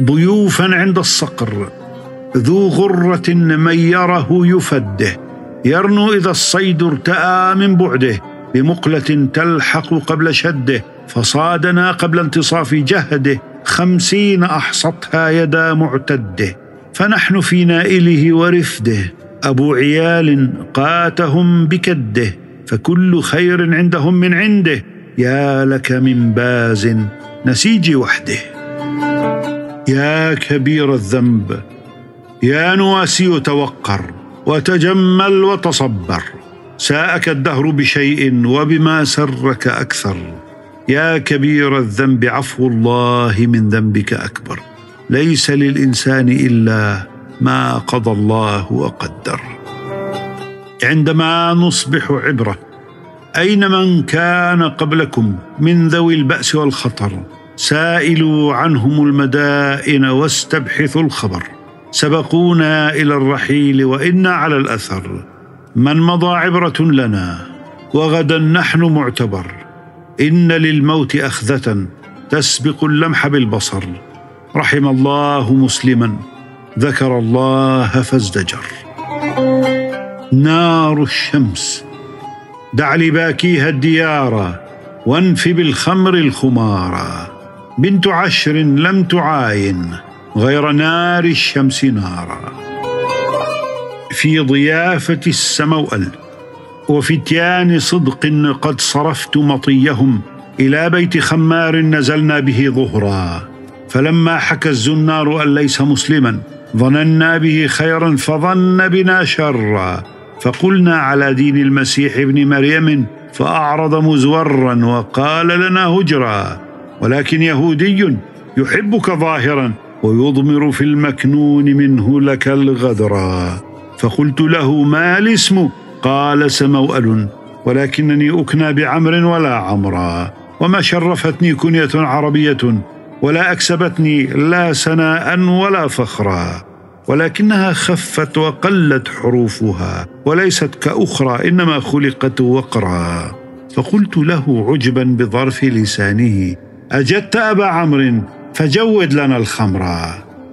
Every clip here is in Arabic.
ضيوفا عند الصقر ذو غرة من يره يفده يرنو إذا الصيد ارتأى من بعده بمقلة تلحق قبل شده فصادنا قبل انتصاف جهده خمسين أحصتها يدا معتده فنحن في نائله ورفده أبو عيال قاتهم بكده فكل خير عندهم من عنده يا لك من باز نسيج وحده. يا كبير الذنب يا نواسي توقر وتجمل وتصبر. ساءك الدهر بشيء وبما سرك أكثر. يا كبير الذنب عفو الله من ذنبك أكبر. ليس للإنسان إلا ما قضى الله وقدر. عندما نصبح عبرة أين من كان قبلكم من ذوي البأس والخطر؟ سائلوا عنهم المدائن واستبحثوا الخبر. سبقونا إلى الرحيل وأنا على الأثر. من مضى عبرة لنا؟ وغدا نحن معتبر. إن للموت أخذة تسبق اللمح بالبصر. رحم الله مسلما. ذكر الله فازدجر. نار الشمس. دع لباكيها الديار وانف بالخمر الخمارا بنت عشر لم تعاين غير نار الشمس نارا. في ضيافة السموأل وفتيان صدق قد صرفت مطيهم. إلى بيت خمار نزلنا به ظهرا. فلما حكى الزنار أن ليس مسلما ظننا به خيرا فظن بنا شرا. فقلنا على دين المسيح ابن مريم فأعرض مزورا وقال لنا هجرا ولكن يهودي يحبك ظاهرا ويضمر في المكنون منه لك الغدرا فقلت له ما الاسم؟ قال سموأل ولكنني أكنى بعمر ولا عمرا وما شرفتني كنية عربية ولا أكسبتني لا سناء ولا فخرا. ولكنها خفت وقلت حروفها وليست كأخرى إنما خلقت وقرا. فقلت له عجبا بظرف لسانه أجدت أبا عمرو فجود لنا الخمر.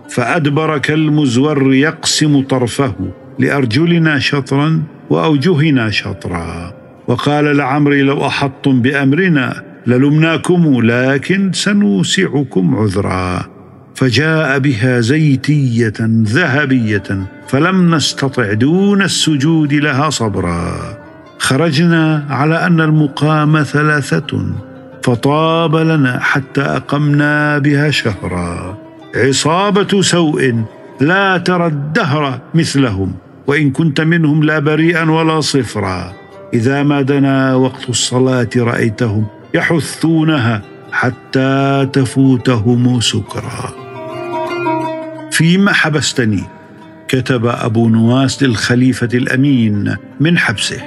فأدبر كالمزور يقسم طرفه لأرجلنا شطرا وأوجهنا شطرا. وقال لعمري لو أحطتم بأمرنا للمناكم لكن سنوسعكم عذرا. فجاء بها زيتية ذهبية فلم نستطع دون السجود لها صبرا. خرجنا على أن المقام ثلاثة فطاب لنا حتى أقمنا بها شهرا. عصابة سوء لا ترى الدهر مثلهم وإن كنت منهم لا بريئا ولا صفرا. إذا ما دنا وقت الصلاة رأيتهم يحثونها حتى تفوتهم سكرا. فيما حبستني كتب أبو نواس للخليفة الأمين من حبسه.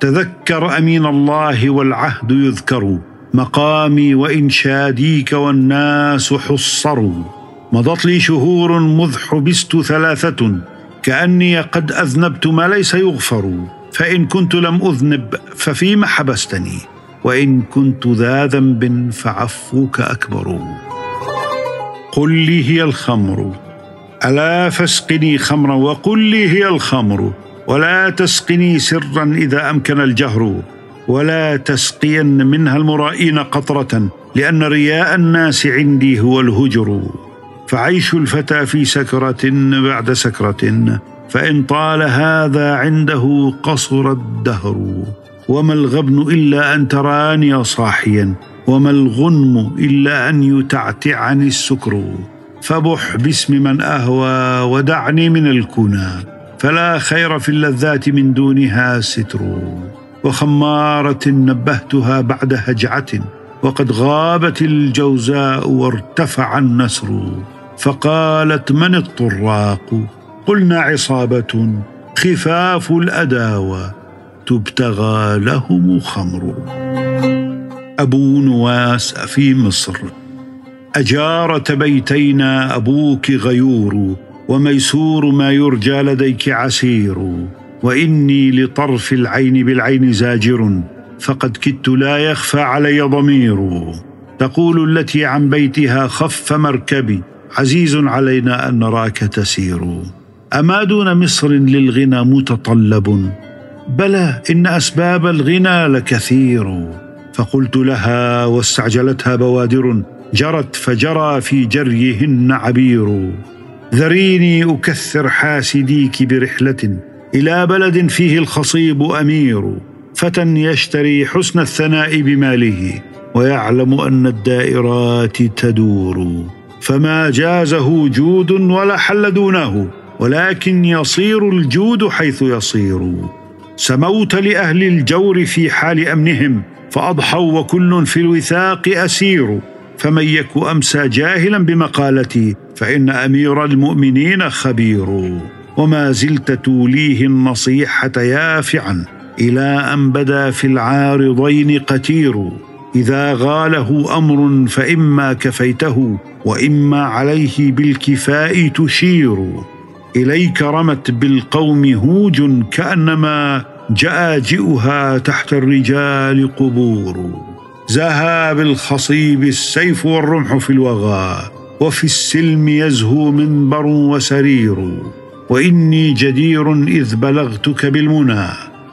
تذكر أمين الله والعهد يذكر مقامي وإنشاديك والناس حصروا مضت لي شهور مذ حبست ثلاثة كأني قد أذنبت ما ليس يغفر. فإن كنت لم أذنب ففيم حبستني وإن كنت ذا ذنب فعفوك أكبر. قل لي هي الخمر. ألا فاسقني خمرا وقل لي هي الخمر. ولا تسقني سرا إذا أمكن الجهر. ولا تسقين منها المرائين قطرة لأن رياء الناس عندي هو الهجر. فعيش الفتى في سكرة بعد سكرة فإن طال هذا عنده قصر الدهر. وما الغبن إلا أن تراني صاحيا. وما الغنم إلا أن يتعتعني السكر فبح باسم من أهوى ودعني من الكنى فلا خير في اللذات من دونها ستر. وخمارة نبهتها بعد هجعة وقد غابت الجوزاء وارتفع النسر. فقالت من الطراق؟ قلنا عصابة خفاف الأداوى تبتغى لهم خمر. ابو نواس في مصر. أجارة بيتينا أبوك غيور وميسور ما يرجى لديك عسير. وإني لطرف العين بالعين زاجر فقد كدت لا يخفى علي ضمير. تقول التي عن بيتها خف مركبي عزيز علينا أن نراك تسير. أما دون مصر للغنى متطلب. بلى إن أسباب الغنى لكثير. فقلت لها واستعجلتها بوادر جرت فجرى في جريهن عبير. ذريني أكثر حاسديك برحله إلى بلد فيه الخصيب أمير. فتى يشتري حسن الثناء بماله ويعلم أن الدائرات تدور. فما جازه جود ولا حل دونه ولكن يصير الجود حيث يصير. سموت لأهل الجور في حال أمنهم فاضحوا وكل في الوثاق أسير فمن يك أمسى جاهلا بمقالتي فإن أمير المؤمنين خبير. وما زلت توليه النصيحة يافعا إلى أن بدا في العارضين قتير. إذا غاله أمر فإما كفيته وإما عليه بالكفاء تشير. إليك رمت بالقوم هوج كأنما جآجئها تحت الرجال قبور. زها بالخصيب السيف والرمح في الوغى وفي السلم يزهو منبر وسرير. وإني جدير إذ بلغتك بالمنى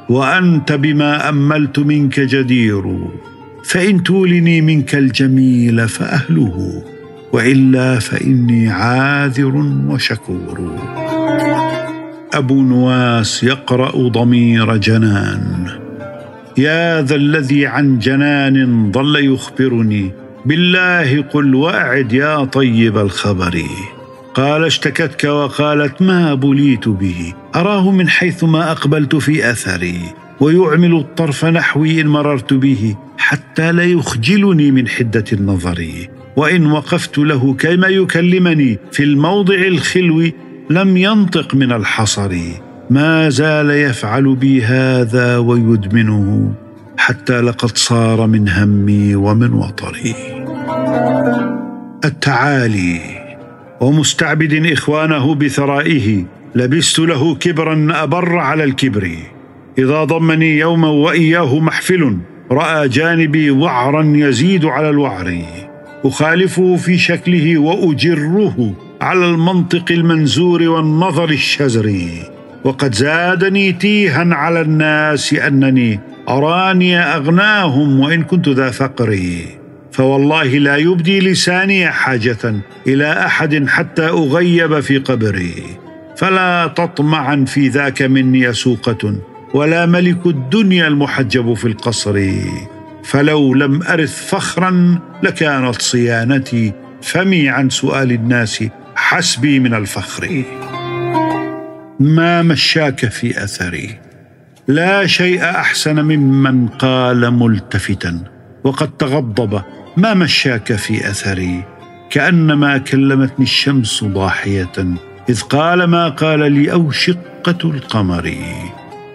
وأنت بما أملت منك جدير. فإن تولني منك الجميل فأهله وإلا فإني عاذر وشكور. أبو نواس يقرأ ضمير جنان. يا ذا الذي عن جنان ظل يخبرني. بالله قل وأعد يا طيب الخبر. قال اشتكتك وقالت ما بليت به. أراه من حيث ما أقبلت في أثري. ويعمل الطرف نحوي إن مررت به. حتى لا يخجلني من حدة النظر. وإن وقفت له كما يكلمني في الموضع الخلو لم ينطق من الحصر ما زال يفعل بي هذا ويدمنه حتى لقد صار من همي ومن وطري. التعالي ومستعبد إخوانه بثرائه لبست له كبرا أبر على الكبر. إذا ضمني يوما وإياه محفل رأى جانبي وعرا يزيد على الوعر. أخالفه في شكله وأجره على المنطق المنزور والنظر الشزري وقد زادني تيها على الناس أنني أراني أغناهم وإن كنت ذا فقري فوالله لا يبدي لساني حاجة إلى أحد حتى أغيب في قبري. فلا تطمعا في ذاك مني سوقة ولا ملك الدنيا المحجب في القصر. فلو لم أرث فخرا لكانت صيانتي فمي عن سؤال الناس حسبي من الفخر. ما مشاك في أثري؟ لا شيء أحسن ممن قال ملتفتا وقد تغضب. ما مشاك في أثري؟ كأنما كلمتني الشمس ضاحية إذ قال ما قال لي أو شقة القمر.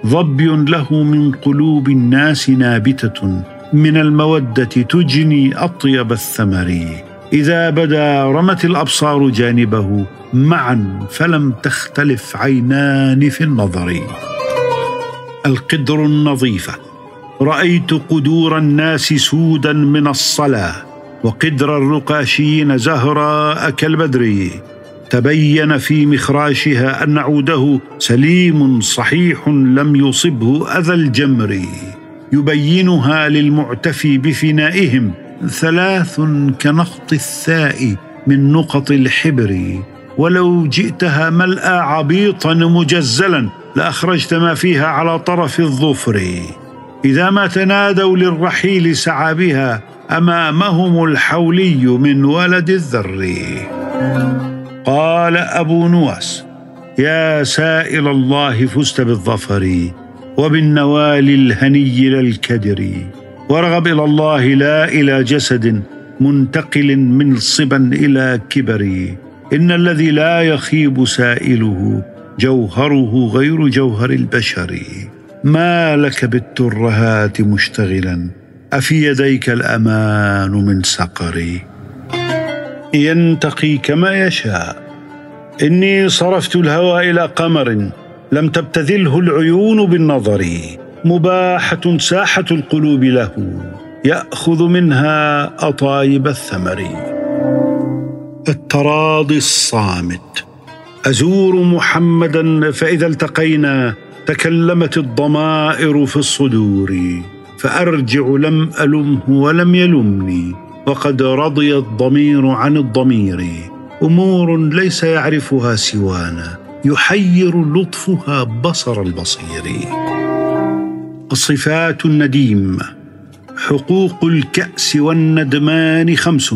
ظبي له من قلوب الناس نابتة من المودة تجني أطيب الثمر. إذا بدا رمت الأبصار جانبه معا فلم تختلف عينان في النظر. القدر النظيفه رأيت قدور الناس سودا من الصلاة وقدر الرقاشين زهراء كالبدر. تبين في مخراشها أن عوده سليم صحيح لم يصبه أذى الجمر. يبينها للمعتفي بفنائهم. ثلاث كنخط الثاء من نقط الحبر. ولو جئتها ملأى عبيطا مجزلا لأخرجت ما فيها على طرف الظفر. إذا ما تنادوا للرحيل سعى بها أمامهم الحولي من ولد الذر. قال أبو نواس يا سائل الله فزت بالظفر. وبالنوال الهني للكدر ورغب إلى الله لا إلى جسد منتقل من صبا إلى كبر. إن الذي لا يخيب سائله جوهره غير جوهر البشر. ما لك بالترهات مشتغلا أفي يديك الأمان من سقر. ينتقي كما يشاء إني صرفت الهوى إلى قمر. لم تبتذله العيون بالنظر. مباحة ساحة القلوب له يأخذ منها أطايب الثمر. التراضي الصامت. أزور محمدا فإذا التقينا تكلمت الضمائر في الصدور. فأرجع لم ألمه ولم يلمني وقد رضي الضمير عن الضمير. أمور ليس يعرفها سوانا. يحير لطفها بصر البصير. الصفات النديم حقوق الكأس والندمان خمس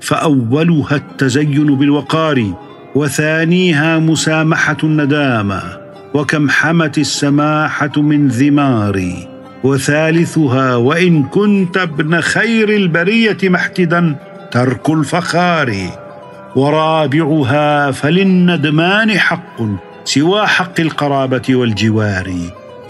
فأولها التزين بالوقار وثانيها مسامحة الندامه وكم حمت السماحة من ذماري وثالثها وإن كنت ابن خير البرية محتدا ترك الفخار. ورابعها فللندمان حق سوى حق القرابة والجوار.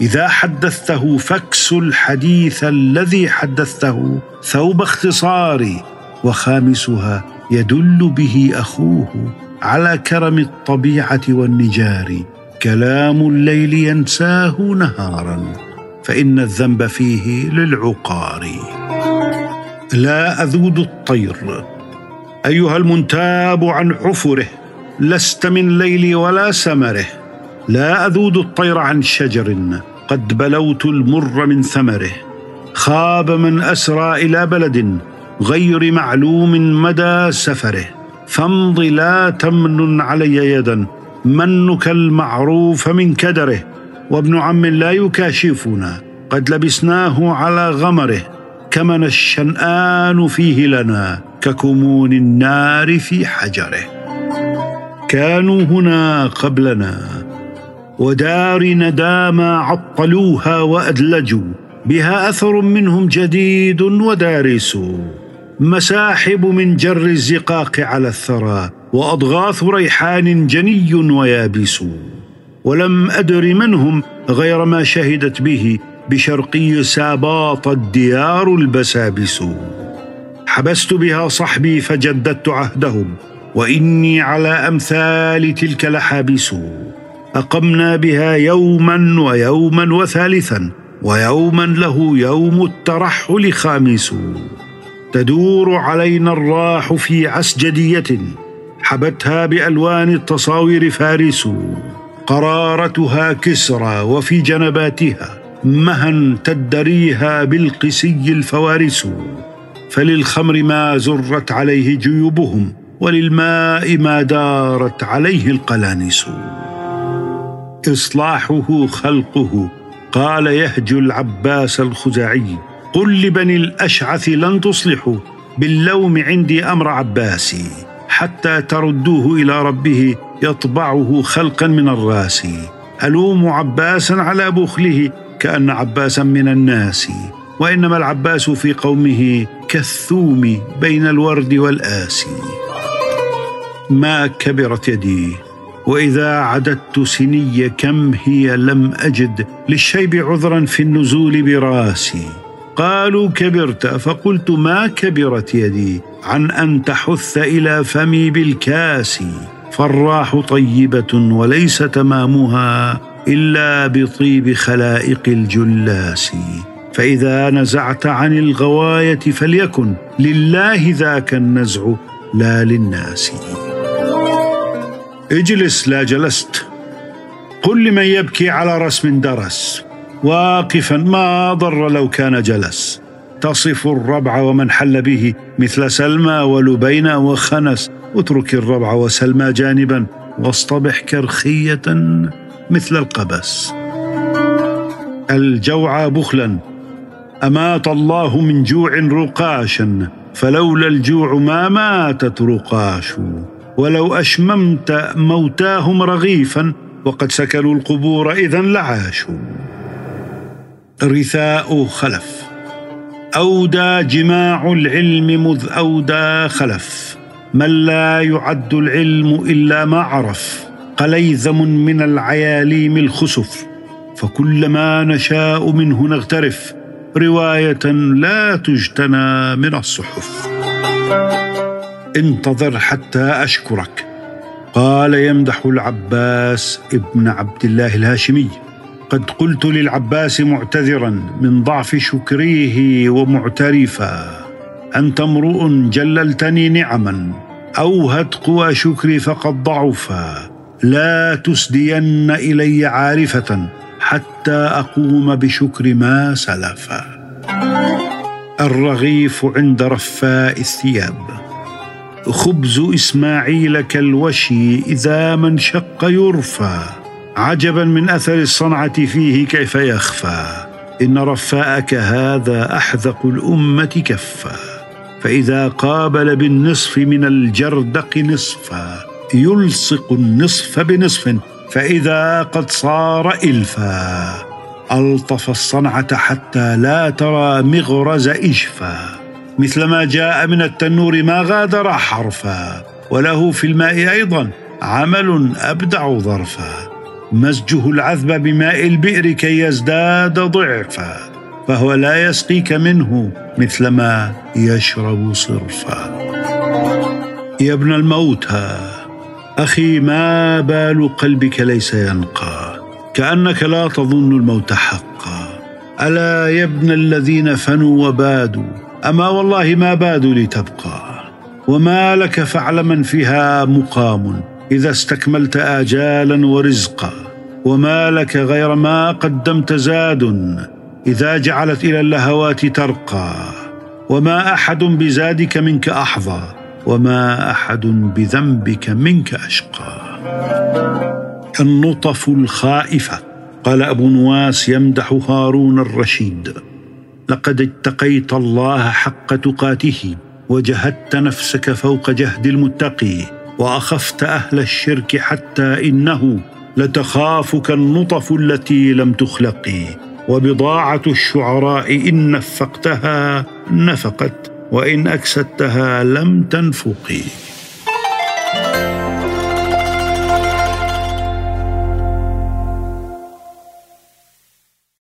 إذا حدثته فاكس الحديث الذي حدثته ثوب اختصار وخامسها يدل به أخوه على كرم الطبيعة والنجار. كلام الليل ينساه نهارا فإن الذنب فيه للعقار. لا أذود الطير. أيها المنتاب عن عفره لست من ليلي ولا سمره لا أذود الطير عن شجر قد بلوت المر من ثمره. خاب من أسرى إلى بلد غير معلوم مدى سفره. فامض لا تمن علي يدا منك المعروف من كدره. وابن عم لا يكاشفنا قد لبسناه على غمره. كمن الشنآن فيه لنا ككمون النار في حجره. كانوا هنا قبلنا ودار ندامى عطلوها وأدلجوا بها أثر منهم جديد ودارس مساحب من جر الزقاق على الثرى وأضغاث ريحان جني ويابس. ولم أدر من هم غير ما شهدت به بشرقي ساباط الديار البسابس. حبست بها صحبي فجددت عهدهم وإني على أمثال تلك لحابس. أقمنا بها يوما ويوما وثالثا ويوما له يوم الترحل خامس. تدور علينا الراح في عسجديه حبتها بألوان التصاوير فارس. قرارتها كسرى وفي جنباتها مهن تدريها بالقسي الفوارس. فللخمر ما زرت عليه جيوبهم وللماء ما دارت عليه القلانس إصلاحه خلقه قال يهجو العباس الخزاعي. قل لبني الأشعث لن تصلحوا باللوم عندي أمر عباسي. حتى تردوه إلى ربه يطبعه خلقا من الراس ألوم عباسا على بخله كأن عباسا من الناس. وإنما العباس في قومه كالثوم بين الورد والآسي. ما كبرت يدي وإذا عددت سني كم هي لم أجد للشيب عذرا في النزول براسي. قالوا كبرت فقلت ما كبرت يدي؟ عن أن تحث إلى فمي بالكاس. فالراح طيبة وليس تمامها إلا بطيب خلائق الجلاس. فإذا نزعت عن الغواية فليكن لله ذاك النزع لا للناس. اجلس لا جلست. قل لمن يبكي على رسم درس. واقفا ما ضر لو كان جلس. تصف الربع ومن حل به مثل سلمى ولبينا وخنس. اترك الربع وسلمى جانبا واصطبح كرخية مثل القبس. الجوع بخلا. أمات الله من جوع رقاشا فلولا الجوع ما ماتت رقاش. ولو أشممت موتاهم رغيفا وقد سكنوا القبور اذا لعاشوا رثاء خلف. أودى جماع العلم مذ أودى خلف. من لا يعد العلم إلا ما عرف. قليذم من العياليم الخسف. فكلما نشاء منه نغترف. رواية لا تجتنى من الصحف. انتظر حتى أشكرك قال يمدح العباس ابن عبد الله الهاشمي. قد قلت للعباس معتذرا من ضعف شكريه ومعترفا. أنت امرؤ جللتني نعما أوهت قوى شكري فقد ضعفا. لا تسدين إلي عارفة حتى أقوم بشكر ما سلفا الرغيف عند رفاء الثياب. خبز إسماعيل كالوشي إذا ما انشق يرفى. عجبا من أثر الصنعة فيه كيف يخفى. إن رفاءك هذا أحذق الأمة كفا فإذا قابل بالنصف من الجردق نصفا. يلصق النصف بنصف. فإذا قد صار إلفا ألطف الصنعة حتى لا ترى مغرز إشفا. مثلما جاء من التنور ما غادر حرفا وله في الماء أيضا عمل أبدع ظرفا. مزجه العذب بماء البئر كي يزداد ضعفا فهو لا يسقيك منه مثلما يشرب صرفا. يا ابن الموتى أخي ما بال قلبك ليس ينقى كأنك لا تظن الموت حقا. ألا يا ابن الذين فنوا وبادوا أما والله ما بادوا لتبقى. وما لك فاعلم فيها مقام إذا استكملت آجالا ورزقا. وما لك غير ما قدمت زاد إذا جعلت إلى اللهوات ترقى. وما أحد بزادك منك أحظى. وما أحد بذنبك منك أشقى. النطف الخائفه قال أبو نواس يمدح هارون الرشيد. لقد اتقيت الله حق تقاته وجهدت نفسك فوق جهد المتقي وأخفت أهل الشرك حتى إنه لتخافك النطف التي لم تخلقي. وبضاعة الشعراء إن نفقتها نفقت. وإن اكسدتها لم تنفقي.